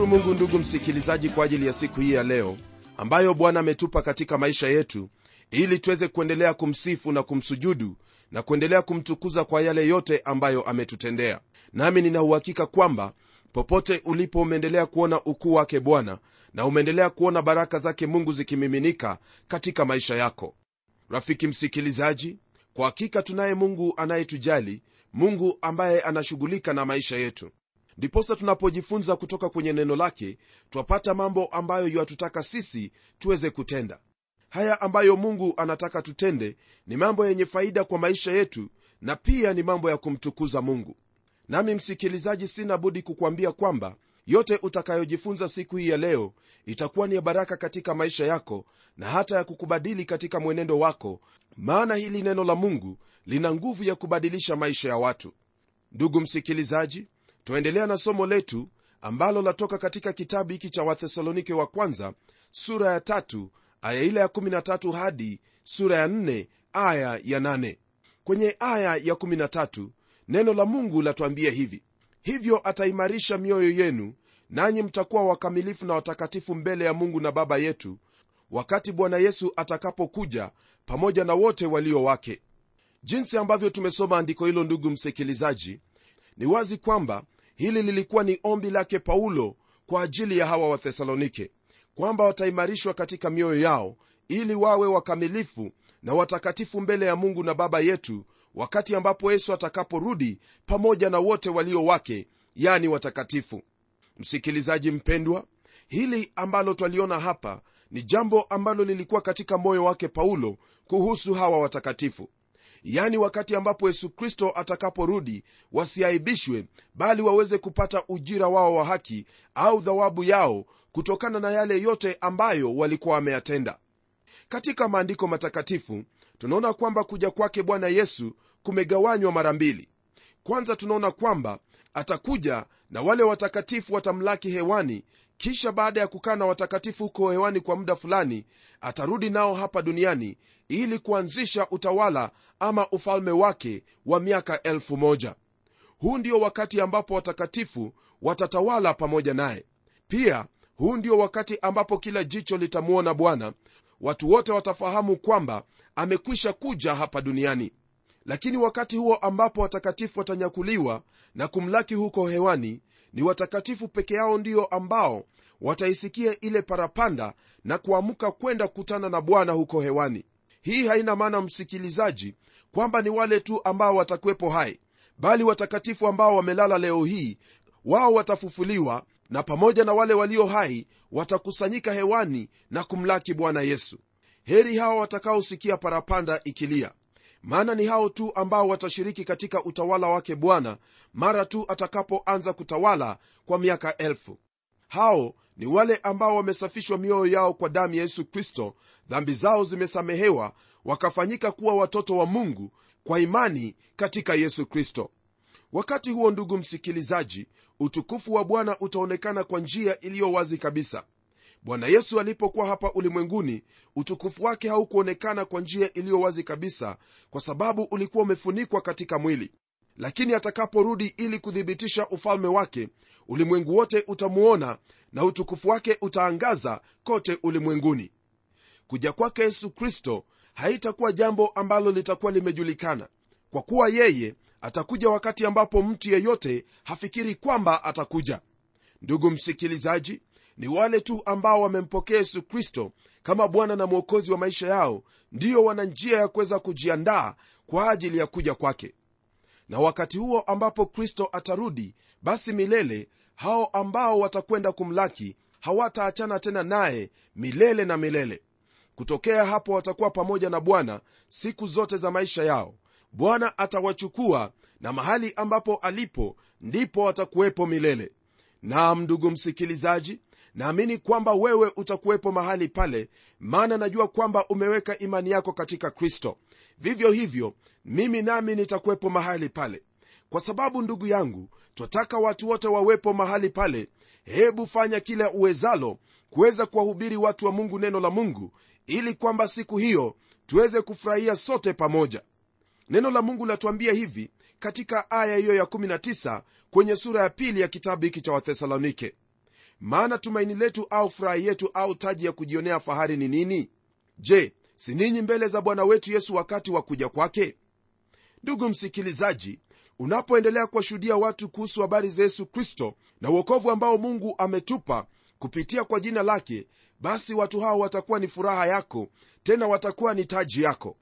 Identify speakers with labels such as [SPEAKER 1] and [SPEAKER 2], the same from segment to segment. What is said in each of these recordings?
[SPEAKER 1] namshukuru mungu ndugu msikilizaji kwa ajili ya siku hii ya leo ambayo bwana ametupa katika maisha yetu ili tuweze kuendelea kumsifu na kumsujudu na kuendelea kumtukuza kwa yale yote ambayo ametutendea. Nami ninauhakika kwamba popote ulipo umeendelea kuona ukuu wake bwana na umeendelea kuona baraka zake mungu zikimiminika katika maisha yako. Rafiki msikilizaji kwa hakika tunaye mungu anayetujali mungu ambaye anashughulika na maisha yetu ndiposa tunapojifunza kutoka kwenye neno lake twapata mambo ambayo yatutaka sisi tuweze kutenda. Haya ambayo mungu anataka tutende ni mambo yenye faida kwa maisha yetu na pia ni mambo ya kumtukuza mungu. Nami msikilizaji sina budi kukwambia kwamba yote utakayojifunza siku hii ya leo itakuwa ni ya baraka katika maisha yako na hata ya kukubadili katika mwenendo wako maana hili neno la mungu lina nguvu ya kubadilisha maisha ya watu. Ndugu msikilizaji twaendelea na somo letu ambalo latoka katika kitabu hiki cha wathesalonike wa kwanza sura ya tatu aya ile ya 13 hadi sura ya 4 aya ya 8 kwenye aya ya 13 neno la mungu latuambia hivi hivyo ataimarisha mioyo yenu nanyi mtakuwa wakamilifu na watakatifu mbele ya mungu na baba yetu wakati bwana yesu atakapokuja pamoja na wote walio wake. Jinsi ambavyo tumesoma andiko hilo ndugu msikilizaji ni wazi kwamba hili lilikuwa ni ombi lake paulo kwa ajili ya hawa wathesalonike kwamba wataimarishwa katika mioyo yao ili wawe wakamilifu na watakatifu mbele ya mungu na baba yetu wakati ambapo yesu atakaporudi pamoja na wote walio wake yani watakatifu. Msikilizaji mpendwa hili ambalo twaliona hapa ni jambo ambalo lilikuwa katika moyo wake paulo kuhusu hawa watakatifu yani wakati ambapo yesu kristo atakaporudi wasiaibishwe bali waweze kupata ujira wao wa haki au dhawabu yao kutokana na yale yote ambayo walikuwa wameyatenda. Katika maandiko matakatifu tunaona kwamba kuja kwake bwana yesu kumegawanywa mara mbili. Kwanza tunaona kwamba atakuja na wale watakatifu watamlaki hewani kisha baada ya kukaa na watakatifu huko hewani kwa muda fulani atarudi nao hapa duniani ili kuanzisha utawala ama ufalme wake wa miaka elfu moja. Huu ndio wakati ambapo watakatifu watatawala pamoja naye. Pia huu ndio wakati ambapo kila jicho litamwona bwana. Watu wote watafahamu kwamba amekwisha kuja hapa duniani. Lakini wakati huo ambapo watakatifu watanyakuliwa na kumlaki huko hewani ni watakatifu peke yao ndio ambao wataisikia ile parapanda na kuamka kwenda kukutana na bwana huko hewani. Hii haina maana msikilizaji kwamba ni wale tu ambao watakuwepo hai bali watakatifu ambao wamelala leo hii wao watafufuliwa na pamoja na wale walio hai watakusanyika hewani na kumlaki bwana yesu. Heri hawa watakaosikia parapanda ikilia maana ni hao tu ambao watashiriki katika utawala wake bwana mara tu atakapoanza kutawala kwa miaka elfu. Hao ni wale ambao wamesafishwa mioyo yao kwa damu ya yesu kristo dhambi zao zimesamehewa wakafanyika kuwa watoto wa mungu kwa imani katika yesu kristo. Wakati huo ndugu msikilizaji utukufu wa bwana utaonekana kwa njia iliyo wazi kabisa bwana yesu alipokuwa hapa ulimwenguni utukufu wake haukuonekana kwa njia iliyo wazi kabisa kwa sababu ulikuwa umefunikwa katika mwili. Lakini atakaporudi ili kuthibitisha ufalme wake ulimwengu wote utamuona na utukufu wake utaangaza kote ulimwenguni. Kuja kwake yesu kristo haitakuwa jambo ambalo litakuwa limejulikana kwa kuwa yeye atakuja wakati ambapo mtu yeyote hafikiri kwamba atakuja. Ndugu msikilizaji ni wale tu ambao wamempokea yesu kristo kama bwana na mwokozi wa maisha yao ndiyo wana njia ya kuweza kujiandaa kwa ajili ya kuja kwake. Na wakati huo ambapo kristo atarudi basi milele hao ambao watakwenda kumlaki hawataachana tena naye milele na milele. Kutokea hapo watakuwa pamoja na bwana siku zote za maisha yao. Bwana atawachukua na mahali ambapo alipo ndipo watakuwepo milele. Nam ndugu msikilizaji naamini kwamba wewe utakuwepo mahali pale maana najua kwamba umeweka imani yako katika kristo. Vivyo hivyo mimi nami nitakuwepo mahali pale. Kwa sababu ndugu yangu twataka watu wote wawepo mahali pale. Hebu fanya kile uwezalo kuweza kuwahubiri watu wa mungu neno la mungu ili kwamba siku hiyo tuweze kufurahia sote pamoja. Neno la mungu latuambia hivi katika aya hiyo ya 19 kwenye sura ya pili ya kitabu hiki cha wathesalonike maana tumaini letu au furaha yetu au taji ya kujionea fahari ni nini? Je si ninyi mbele za bwana wetu yesu wakati wa kuja kwake? Ndugu msikilizaji unapoendelea kuwashuhudia watu kuhusu habari za yesu kristo na uokovu ambao mungu ametupa kupitia kwa jina lake basi watu hao watakuwa ni furaha yako tena watakuwa ni taji yako.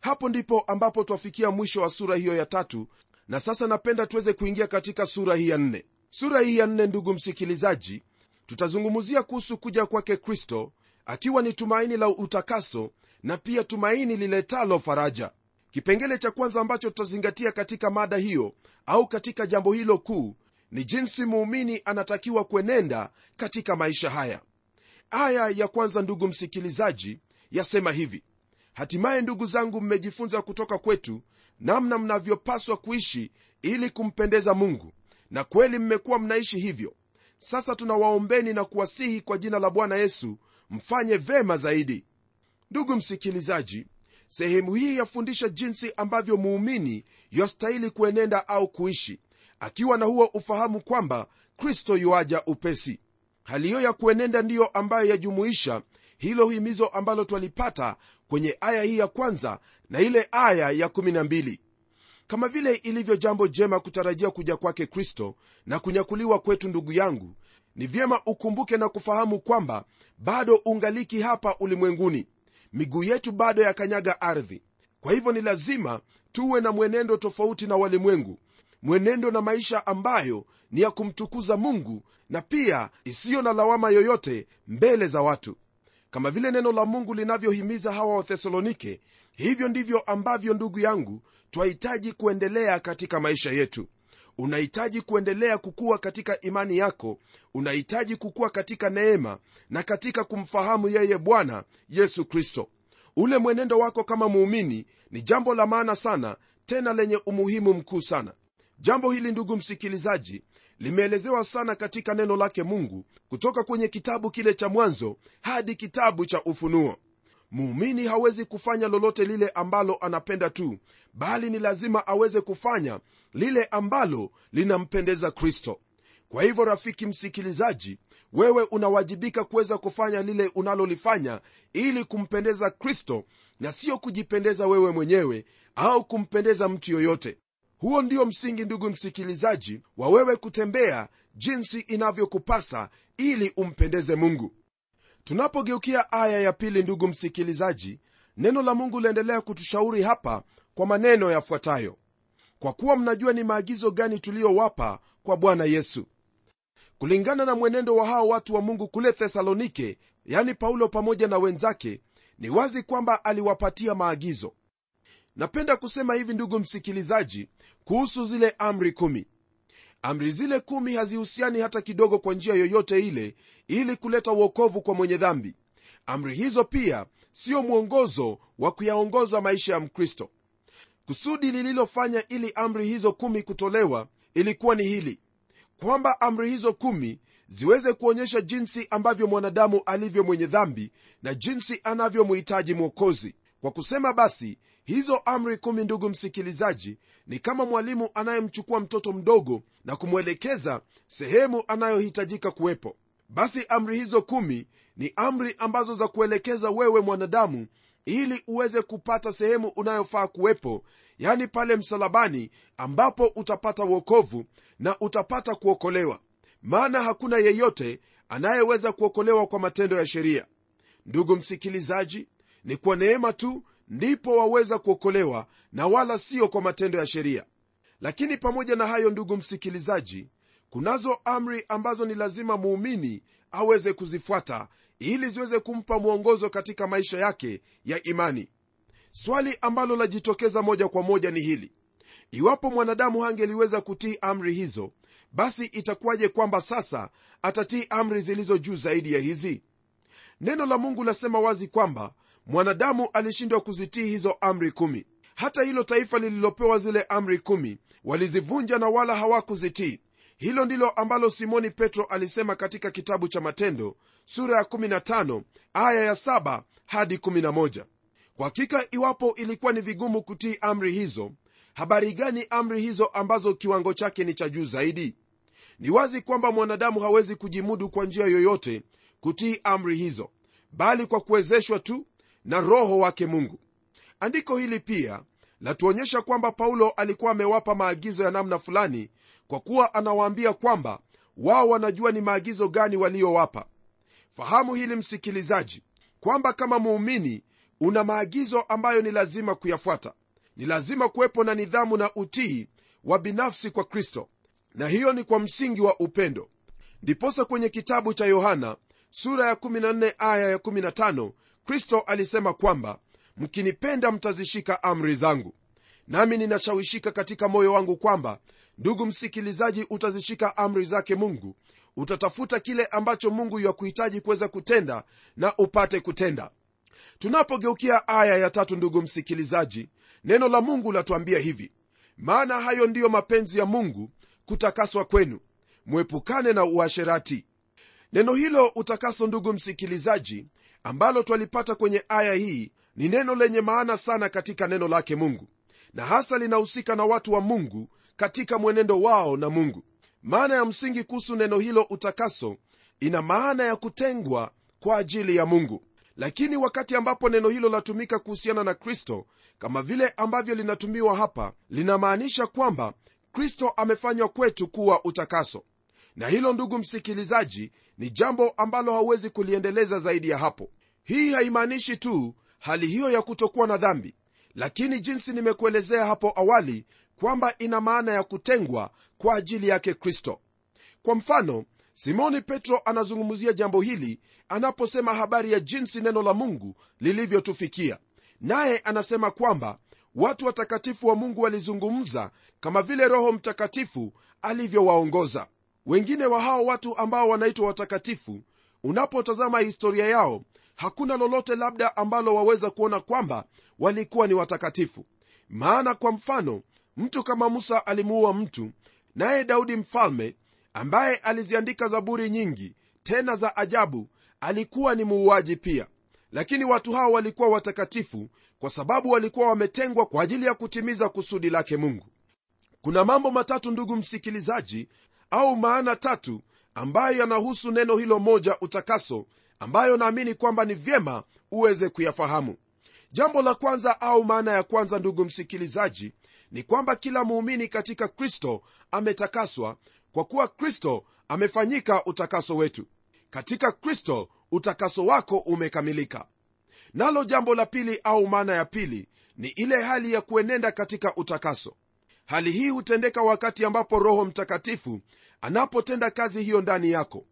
[SPEAKER 1] Hapo ndipo ambapo twafikia mwisho wa sura hiyo ya tatu na sasa napenda tuweze kuingia katika sura hii ya nne sura hii ya nne ndugu msikilizaji tutazungumzia kuhusu kuja kwake kristo akiwa ni tumaini la utakaso na pia tumaini liletalo faraja. Kipengele cha kwanza ambacho tutazingatia katika mada hiyo au katika jambo hilo kuu ni jinsi muumini anatakiwa kuenenda katika maisha haya. Aya ya kwanza ndugu msikilizaji yasema hivi hatimaye ndugu zangu mmejifunza kutoka kwetu namna mnavyopaswa kuishi ili kumpendeza mungu na kweli mmekuwa mnaishi hivyo. Sasa tunawaombeni na kuwasihi kwa jina la bwana yesu mfanye vema zaidi. Ndugu msikilizaji sehemu hii yafundisha jinsi ambavyo muumini yastahili kuenenda au kuishi akiwa na huo ufahamu kwamba kristo yuaja upesi. Hali hiyo ya kuenenda ndiyo ambayo yajumuisha hilo himizo ambalo twalipata kwenye aya hii ya kwanza na ile aya ya 12 kama vile ilivyo jambo jema kutarajia kuja kwake kristo na kunyakuliwa kwetu ndugu yangu ni vyema ukumbuke na kufahamu kwamba bado ungaliki hapa ulimwenguni. Miguu yetu bado yakanyaga ardhi. Kwa hivyo ni lazima tuwe na mwenendo tofauti na walimwengu mwenendo na maisha ambayo ni ya kumtukuza mungu na pia isiyo na lawama yoyote mbele za watu kama vile neno la mungu linavyohimiza hawa wathesalonike hivyo ndivyo ambavyo ndugu yangu twahitaji kuendelea katika maisha yetu. Unahitaji kuendelea kukua katika imani yako unahitaji kukua katika neema na katika kumfahamu yeye bwana yesu kristo. Ule mwenendo wako kama muumini ni jambo la maana sana tena lenye umuhimu mkuu sana. Jambo hili ndugu msikilizaji limeelezewa sana katika neno lake mungu kutoka kwenye kitabu kile cha mwanzo hadi kitabu cha ufunuo. Muumini hawezi kufanya lolote lile ambalo anapenda tu bali ni lazima aweze kufanya lile ambalo linampendeza kristo. Kwa hivyo rafiki msikilizaji wewe unawajibika kuweza kufanya lile unalolifanya ili kumpendeza kristo na sio kujipendeza wewe mwenyewe au kumpendeza mtu yoyote huo ndio msingi ndugu msikilizaji wa wewe kutembea jinsi inavyokupasa ili umpendeze mungu. Tunapogeukia aya ya pili ndugu msikilizaji neno la mungu liendelea kutushauri hapa kwa maneno yafuatayo. Kwa kuwa mnajua ni maagizo gani tuliyowapa kwa bwana yesu. Kulingana na mwenendo wa hao watu wa mungu kule thesalonike yani paulo pamoja na wenzake ni wazi kwamba aliwapatia maagizo napenda kusema hivi ndugu msikilizaji kuhusu zile amri kumi. Amri zile kumi hazihusiani hata kidogo kwa njia yoyote ile ili kuleta uokovu kwa mwenye dhambi. Amri hizo pia siyo mwongozo wa kuyaongoza maisha ya mkristo. Kusudi lililofanya ili amri hizo kumi kutolewa ilikuwa ni hili kwamba amri hizo kumi ziweze kuonyesha jinsi ambavyo mwanadamu alivyo mwenye dhambi na jinsi anavyomhitaji mwokozi. Kwa kusema basi hizo amri kumi ndugu msikilizaji ni kama mwalimu anayemchukua mtoto mdogo na kumwelekeza sehemu anayohitajika kuwepo. Basi amri hizo kumi ni amri ambazo za kuelekeza wewe mwanadamu ili uweze kupata sehemu unayofaa kuwepo yani pale msalabani ambapo utapata uokovu na utapata kuokolewa. Maana hakuna yeyote anayeweza kuokolewa kwa matendo ya sheria. Ndugu msikilizaji ni kwa neema tu ndipo waweza kuokolewa na wala sio kwa matendo ya sheria. Lakini pamoja na hayo ndugu msikilizaji kunazo amri ambazo ni lazima muumini aweze kuzifuata ili ziweze kumpa mwongozo katika maisha yake ya imani. Swali ambalo lajitokeza moja kwa moja ni hili. Iwapo mwanadamu hangeliweza kutii amri hizo basi itakuwaje kwamba sasa atatii amri zilizo juu zaidi ya hizi? Neno la mungu lasema wazi kwamba mwanadamu alishindwa kuzitii hizo amri kumi. Hata hilo taifa lililopewa zile amri kumi walizivunja na wala hawakuzitii. Hilo ndilo ambalo simoni petro alisema katika kitabu cha matendo sura ya 15 aya ya 7 hadi 11 kwa hakika iwapo ilikuwa ni vigumu kutii amri hizo habari gani amri hizo ambazo kiwango chake ni cha juu zaidi? Ni wazi kwamba mwanadamu hawezi kujimudu kwa njia yoyote kutii amri hizo bali kwa kuwezeshwa tu na roho wake mungu. Andiko hili pia latuonyesha kwamba paulo alikuwa amewapa maagizo ya namna fulani kwa kuwa anawaambia kwamba wao wanajua ni maagizo gani waliowapa. Fahamu hili msikilizaji kwamba kama muumini una maagizo ambayo ni lazima kuyafuata. Ni lazima kuwepo na nidhamu na utii wa binafsi kwa kristo. Na hiyo ni kwa msingi wa upendo. Ndiposa kwenye kitabu cha yohana sura ya 14 aya ya 15 kristo alisema kwamba mkinipenda mtazishika amri zangu. Nami ninashawishika katika moyo wangu kwamba ndugu msikilizaji utazishika amri zake mungu. Utatafuta kile ambacho mungu yakuhitaji kuweza kutenda na upate kutenda. Tunapogeukia aya ya tatu ndugu msikilizaji neno la mungu latuambia hivi maana hayo ndiyo mapenzi ya mungu kutakaswa kwenu. Mwepukane na uasherati. Neno hilo utakaso ndugu msikilizaji ambalo twalipata kwenye aya hii ni neno lenye maana sana katika neno lake mungu na hasa linahusika na watu wa mungu katika mwenendo wao na mungu. Maana ya msingi kuhusu neno hilo utakaso ina maana ya kutengwa kwa ajili ya mungu. Lakini wakati ambapo neno hilo latumika kuhusiana na kristo kama vile ambavyo linatumiwa hapa linamaanisha kwamba kristo amefanywa kwetu kuwa utakaso na hilo ndugu msikilizaji ni jambo ambalo hauwezi kuliendeleza zaidi ya hapo. Hii haimaanishi tu hali hiyo ya kutokuwa na dhambi lakini jinsi nimekuelezea hapo awali kwamba ina maana ya kutengwa kwa ajili yake kristo. Kwa mfano simoni petro anazungumzia jambo hili anaposema habari ya jinsi neno la mungu lilivyotufikia. Naye anasema kwamba watu watakatifu wa mungu walizungumza kama vile roho mtakatifu alivyowaongoza wengine wa hao watu ambao wanaitwa watakatifu unapotazama historia yao hakuna lolote labda ambalo waweza kuona kwamba walikuwa ni watakatifu. Maana kwa mfano mtu kama musa alimuua mtu naye daudi mfalme ambaye aliziandika zaburi nyingi tena za ajabu alikuwa ni muuaji pia. Lakini watu hao walikuwa watakatifu kwa sababu walikuwa wametengwa kwa ajili ya kutimiza kusudi lake mungu. Kuna mambo matatu ndugu msikilizaji au maana tatu ambayo yanahusu neno hilo moja utakaso ambayo naamini kwamba ni vyema uweze kuyafahamu. Jambo la kwanza au maana ya kwanza ndugu msikilizaji ni kwamba kila muumini katika kristo ametakaswa kwa kuwa kristo amefanyika utakaso wetu. Katika kristo utakaso wako umekamilika. Nalo jambo la pili au maana ya pili ni ile hali ya kuenenda katika utakaso hali hii hutendeka wakati ambapo roho mtakatifu anapotenda kazi hiyo ndani yako.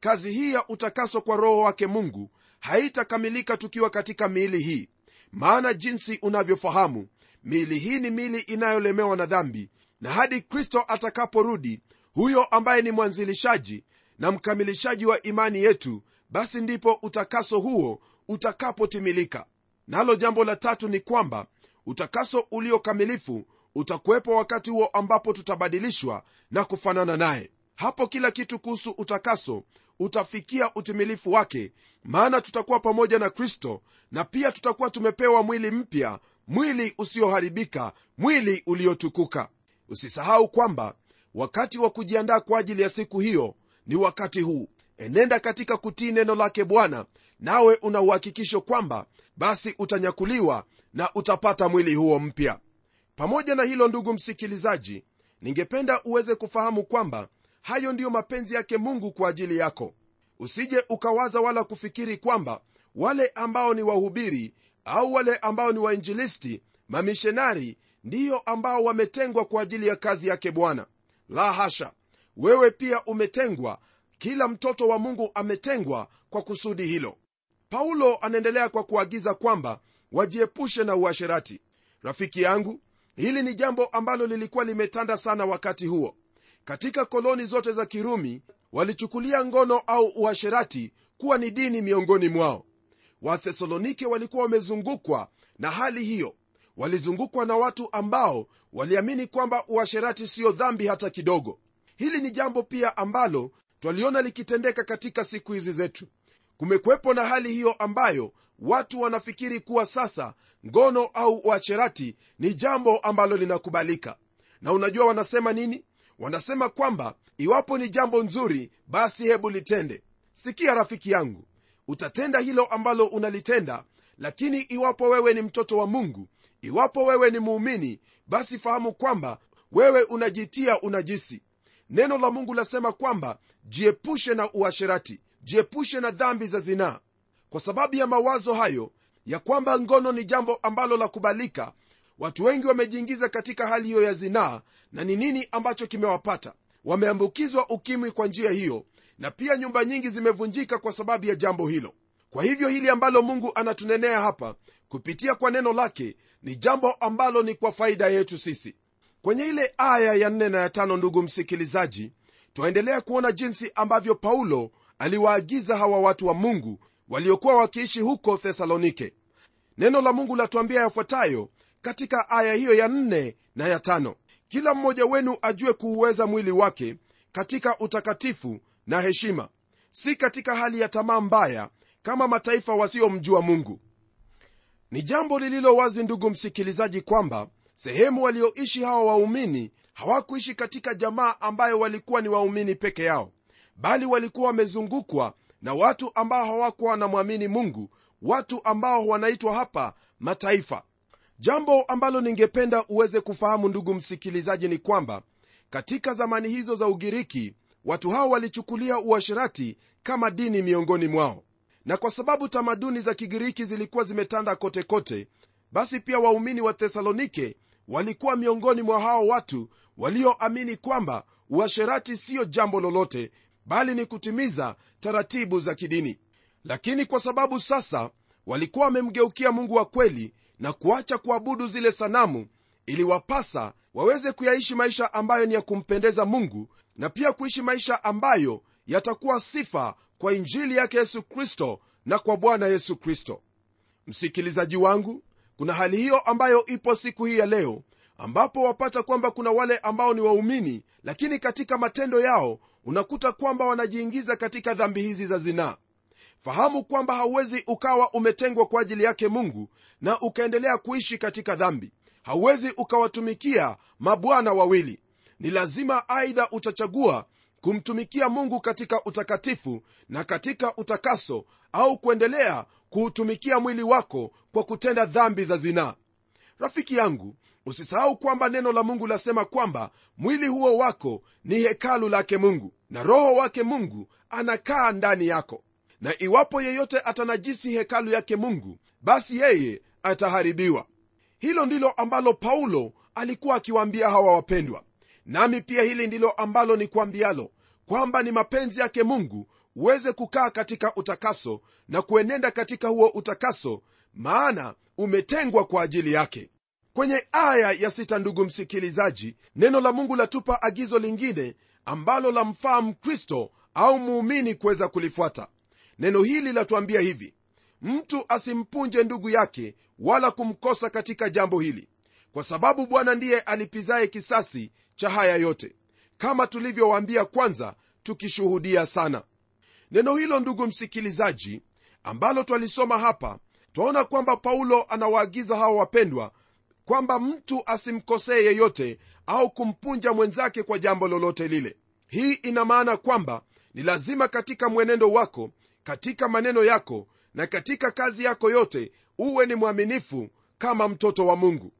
[SPEAKER 1] Kazi hii ya utakaso kwa roho wake mungu haitakamilika tukiwa katika miili hii. Maana jinsi unavyofahamu miili hii ni miili inayolemewa na dhambi na hadi kristo atakaporudi huyo ambaye ni mwanzilishaji na mkamilishaji wa imani yetu basi ndipo utakaso huo utakapotimilika. Nalo jambo la tatu ni kwamba utakaso uliokamilifu utakuwepo wakati huo ambapo tutabadilishwa na kufanana naye. Hapo kila kitu kuhusu utakaso utafikia utimilifu wake maana tutakuwa pamoja na kristo na pia tutakuwa tumepewa mwili mpya mwili usioharibika mwili uliotukuka. Usisahau kwamba wakati wa kujiandaa kwa ajili ya siku hiyo ni wakati huu. Enenda katika kutii neno lake bwana nawe una uhakikisho kwamba basi utanyakuliwa na utapata mwili huo mpya pamoja na hilo ndugu msikilizaji ningependa uweze kufahamu kwamba hayo ndiyo mapenzi yake mungu kwa ajili yako. Usije ukawaza wala kufikiri kwamba wale ambao ni wahubiri au wale ambao ni wainjilisti mamishonari ndiyo ambao wametengwa kwa ajili ya kazi yake bwana. La hasha! Wewe pia umetengwa kila mtoto wa mungu ametengwa kwa kusudi hilo. Paulo anaendelea kwa kuagiza kwamba wajiepushe na uasherati. Rafiki yangu hili ni jambo ambalo lilikuwa limetanda sana wakati huo. Katika koloni zote za kirumi walichukulia ngono au uasherati kuwa ni dini miongoni mwao. Wathesalonike walikuwa wamezungukwa na hali hiyo. Walizungukwa na watu ambao waliamini kwamba uasherati siyo dhambi hata kidogo. Hili ni jambo pia ambalo twaliona likitendeka katika siku hizi zetu. Kumekwepo na hali hiyo ambayo watu wanafikiri kuwa sasa ngono au uasherati ni jambo ambalo linakubalika. Na unajua wanasema nini? Wanasema kwamba iwapo ni jambo nzuri basi hebu litende. Sikia rafiki yangu utatenda hilo ambalo unalitenda lakini iwapo wewe ni mtoto wa mungu iwapo wewe ni muumini basi fahamu kwamba wewe unajitia unajisi. Neno la mungu lasema kwamba jiepushe na uasherati jiepushe na dhambi za zinaa kwa sababu ya mawazo hayo ya kwamba ngono ni jambo ambalo la kubalika watu wengi wamejiingiza katika hali hiyo ya zinaa na ni nini ambacho kimewapata? Wameambukizwa ukimwi kwa njia hiyo na pia nyumba nyingi zimevunjika kwa sababu ya jambo hilo. Kwa hivyo hili ambalo mungu anatunenea hapa kupitia kwa neno lake ni jambo ambalo ni kwa faida yetu sisi. Kwenye ile aya ya nne na ya tano ndugu msikilizaji twaendelea kuona jinsi ambavyo paulo aliwaagiza hawa watu wa mungu waliokuwa wakiishi huko thesalonike. Neno la mungu latuambia yafuatayo katika aya hiyo ya nne na ya tano. Kila mmoja wenu ajue kuuweza mwili wake katika utakatifu na heshima si katika hali ya tamaa mbaya kama mataifa wasiomjua mungu. Ni jambo lililo wazi ndugu msikilizaji kwamba sehemu walioishi hawa waumini hawakuishi katika jamaa ambayo walikuwa ni waumini peke yao bali walikuwa wamezungukwa na watu ambao hawakuwa wanamwamini mungu watu ambao wanaitwa hapa mataifa. Jambo ambalo ningependa uweze kufahamu ndugu msikilizaji ni kwamba katika zamani hizo za ugiriki watu hao walichukulia uasherati kama dini miongoni mwao. Na kwa sababu tamaduni za kigiriki zilikuwa zimetanda kote kote basi pia waumini wa thesalonike walikuwa miongoni mwa hao watu walioamini kwamba uasherati siyo jambo lolote bali ni kutimiza taratibu za kidini. Lakini kwa sababu sasa walikuwa wamemgeukia mungu wa kweli na kuacha kuabudu zile sanamu iliwapasa waweze kuyaishi maisha ambayo ni ya kumpendeza mungu na pia kuishi maisha ambayo yatakuwa sifa kwa injili yake yesu kristo na kwa bwana yesu kristo. Msikilizaji wangu kuna hali hiyo ambayo ipo siku hii ya leo ambapo wapata kwamba kuna wale ambao ni waumini lakini katika matendo yao unakuta kwamba wanajiingiza katika dhambi hizi za zinaa. Fahamu kwamba hauwezi ukawa umetengwa kwa ajili yake mungu na ukaendelea kuishi katika dhambi. Hauwezi ukawatumikia mabwana wawili. Ni lazima aidha utachagua kumtumikia mungu katika utakatifu na katika utakaso au kuendelea kuutumikia mwili wako kwa kutenda dhambi za zinaa. Rafiki yangu usisahau kwamba neno la mungu lasema kwamba mwili huo wako ni hekalu lake mungu na roho wake mungu anakaa ndani yako. Na iwapo yeyote atanajisi hekalu yake mungu basi yeye ataharibiwa. Hilo ndilo ambalo paulo alikuwa akiwaambia hawa wapendwa. Nami pia hili ndilo ambalo ni kuambialo kwamba ni mapenzi yake mungu uweze kukaa katika utakaso na kuenenda katika huo utakaso maana umetengwa kwa ajili yake kwenye aya ya sita ndugu msikilizaji neno la mungu latupa agizo lingine ambalo lamfaa mkristo au muumini kuweza kulifuata. Neno hili latuambia hivi mtu asimpunje ndugu yake wala kumkosa katika jambo hili kwa sababu bwana ndiye alipizaye kisasi cha haya yote kama tulivyowaambia kwanza tukishuhudia sana. Neno hilo ndugu msikilizaji ambalo twalisoma hapa twaona kwamba paulo anawaagiza hawa wapendwa kwamba mtu asimkosee yeyote au kumpunja mwenzake kwa jambo lolote lile. Hii ina maana kwamba ni lazima katika mwenendo wako katika maneno yako na katika kazi yako yote uwe ni mwaminifu kama mtoto wa mungu.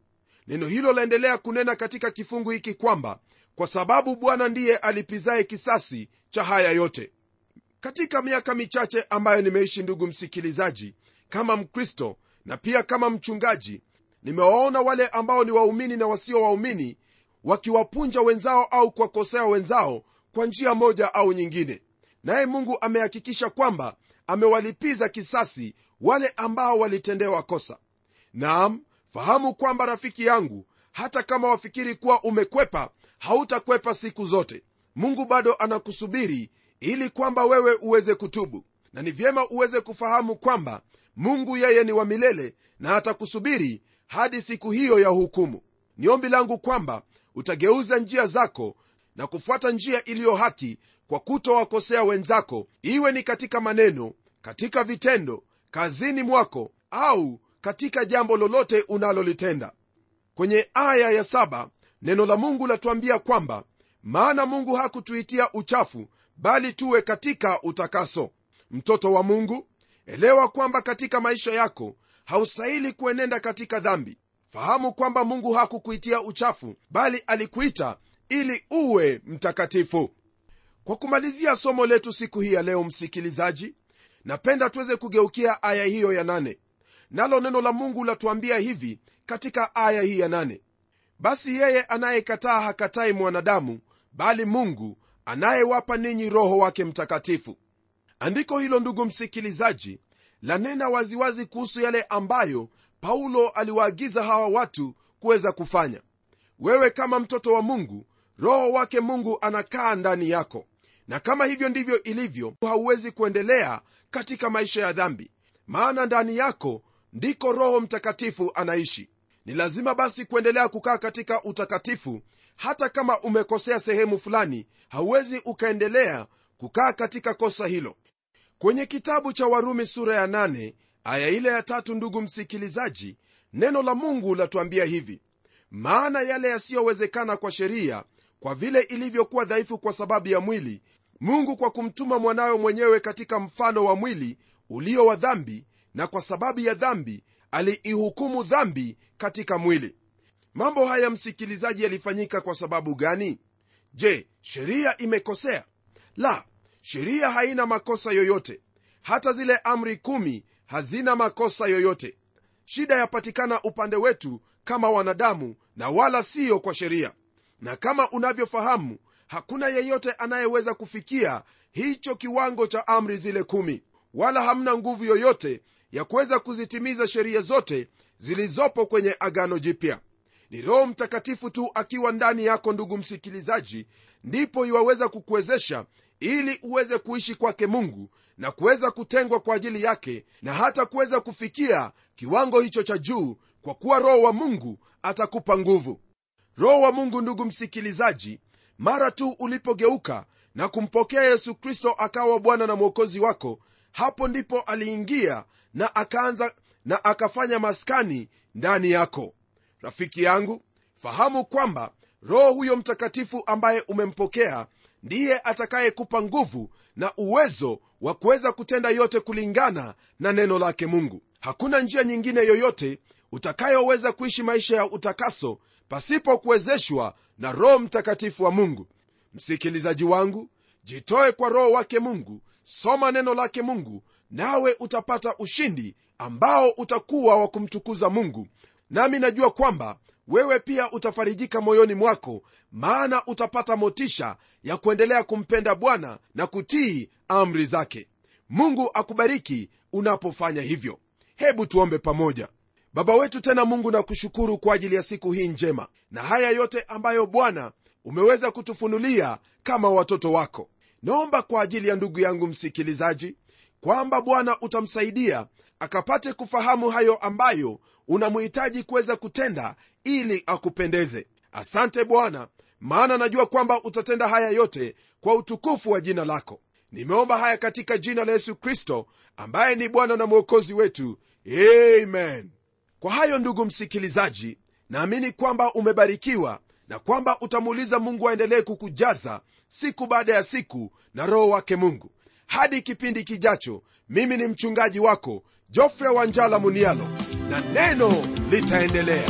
[SPEAKER 1] Neno hilo laendelea kunena katika kifungu hiki kwamba kwa sababu bwana ndiye alipizaye kisasi cha haya yote. Katika miaka michache ambayo nimeishi ndugu msikilizaji kama mkristo na pia kama mchungaji nimewaona wale ambao ni waumini na wasio waumini wakiwapunja wenzao au kuwakosea wenzao kwa njia moja au nyingine. Naye mungu amehakikisha kwamba amewalipiza kisasi wale ambao walitendewa kosa. Naam fahamu kwamba rafiki yangu hata kama wafikiri kuwa umekwepa hautakwepa siku zote. Mungu bado anakusubiri ili kwamba wewe uweze kutubu. Na ni vyema uweze kufahamu kwamba mungu yeye ni wa milele na atakusubiri hadi siku hiyo ya hukumu. Ni ombi langu kwamba utageuza njia zako na kufuata njia iliyo haki kwa kutowakosea wenzako iwe ni katika maneno katika vitendo kazini mwako au katika jambo lolote unalolitenda. Kwenye aya ya saba neno la mungu latuambia kwamba maana mungu hakutuitia uchafu bali tuwe katika utakaso. Mtoto wa mungu elewa kwamba katika maisha yako haustahili kuenenda katika dhambi. Fahamu kwamba mungu hakukuitia uchafu bali alikuita ili uwe mtakatifu. Kwa kumalizia somo letu siku hii ya leo msikilizaji napenda tuweze kugeukia aya hiyo ya nane. Nalo neno la mungu latuambia hivi katika aya hii ya nane. Basi yeye anayekataa hakatai mwanadamu bali mungu anayewapa ninyi roho wake mtakatifu. Andiko hilo ndugu msikilizaji lanena waziwazi kuhusu yale ambayo paulo aliwaagiza hawa watu kuweza kufanya. Wewe kama mtoto wa mungu roho wake mungu anakaa ndani yako. Na kama hivyo ndivyo ilivyo hauwezi kuendelea katika maisha ya dhambi. Maana ndani yako ndiko roho mtakatifu anaishi. Ni lazima basi kuendelea kukaa katika utakatifu hata kama umekosea sehemu fulani hauwezi ukaendelea kukaa katika kosa hilo kwenye kitabu cha warumi sura ya nane, aya ile ya tatu ndugu msikilizaji neno la mungu latuambia hivi maana yale yasiyowezekana kwa sheria kwa vile ilivyokuwa dhaifu kwa sababu ya mwili mungu kwa kumtuma mwanawe mwenyewe katika mfano wa mwili ulio wa dhambi na kwa sababu ya dhambi aliihukumu dhambi katika mwili. Mambo haya msikilizaji yalifanyika kwa sababu gani? Je sheria imekosea? La sheria haina makosa yoyote. Hata zile amri kumi hazina makosa yoyote. Shida yapatikana upande wetu kama wanadamu na wala siyo kwa sheria. Na kama unavyofahamu hakuna yeyote anayeweza kufikia hicho kiwango cha amri zile kumi. Wala hamna nguvu yoyote ya kuweza kuzitimiza sheria zote zilizopo kwenye agano jipya. Ni roho mtakatifu tu akiwa ndani yako ndugu msikilizaji ndipo iwaweza kukuwezesha ili uweze kuishi kwake mungu na kuweza kutengwa kwa ajili yake na hata kuweza kufikia kiwango hicho cha juu kwa kuwa roho wa mungu atakupa nguvu. Roho wa mungu ndugu msikilizaji mara tu ulipogeuka na kumpokea yesu kristo akawa bwana na mwokozi wako hapo ndipo aliingia na akaanza na akafanya maskani ndani yako. Rafiki yangu fahamu kwamba roho huyo mtakatifu ambaye umempokea ndiye atakayekupa nguvu na uwezo wa kuweza kutenda yote kulingana na neno lake mungu. Hakuna njia nyingine yoyote utakayoweza kuishi maisha ya utakaso pasipo kuwezeshwa na roho mtakatifu wa mungu. Msikilizaji wangu jitoe kwa roho wake mungu soma neno lake mungu nawe utapata ushindi ambao utakuwa wa kumtukuza mungu. Nami najua kwamba wewe pia utafarijika moyoni mwako maana utapata motisha ya kuendelea kumpenda bwana na kutii amri zake. Mungu akubariki unapofanya hivyo. Hebu tuombe pamoja. Baba wetu tena mungu na kushukuru kwa ajili ya siku hii njema na haya yote ambayo bwana umeweza kutufunulia kama watoto wako. Naomba kwa ajili ya ndugu yangu msikilizaji kwamba bwana utamsaidia akapate kufahamu hayo ambayo unamhitaji kuweza kutenda ili akupendeze. Asante bwana maana najua kwamba utatenda haya yote kwa utukufu wa jina lako. Nimeomba haya katika jina la yesu kristo ambaye ni bwana na mwokozi wetu. Amen. Kwa hayo ndugu msikilizaji naamini kwamba umebarikiwa na kwamba utamuuliza mungu aendelee kukujaza siku baada ya siku na roho wake mungu. Hadi kipindi kijacho mimi ni mchungaji wako jofre wanjala munialo na neno litaendelea.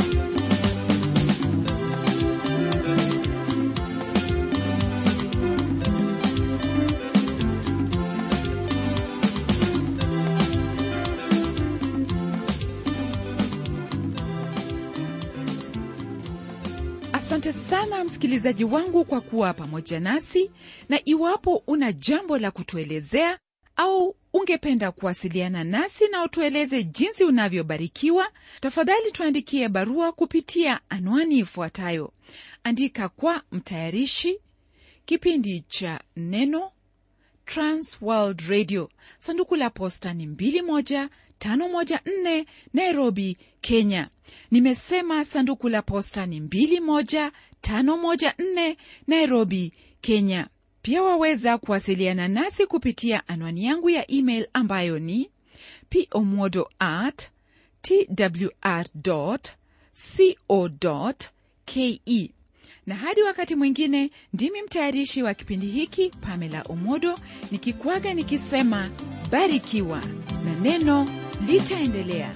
[SPEAKER 2] Asante sana msikilizaji wangu kwa kuwa pamoja nasi na iwapo una jambo la kutuelezea au ungependa kuwasiliana nasi na utueleze jinsi unavyobarikiwa? Tafadhali tuandikie barua kupitia anwani ifuatayo. Andika kwa mtayarishi kipindi cha neno transworld radio. Sanduku la posta ni 21514 nairobi kenya. Nimesema sanduku la posta ni 21514 nairobi kenya pia waweza kuwasiliana nasi kupitia anwani yangu ya email ambayo ni pomodo at twr co ke na hadi wakati mwingine ndimi mtayarishi wa kipindi hiki pamela omodo nikikwaga nikisema barikiwa na neno litaendelea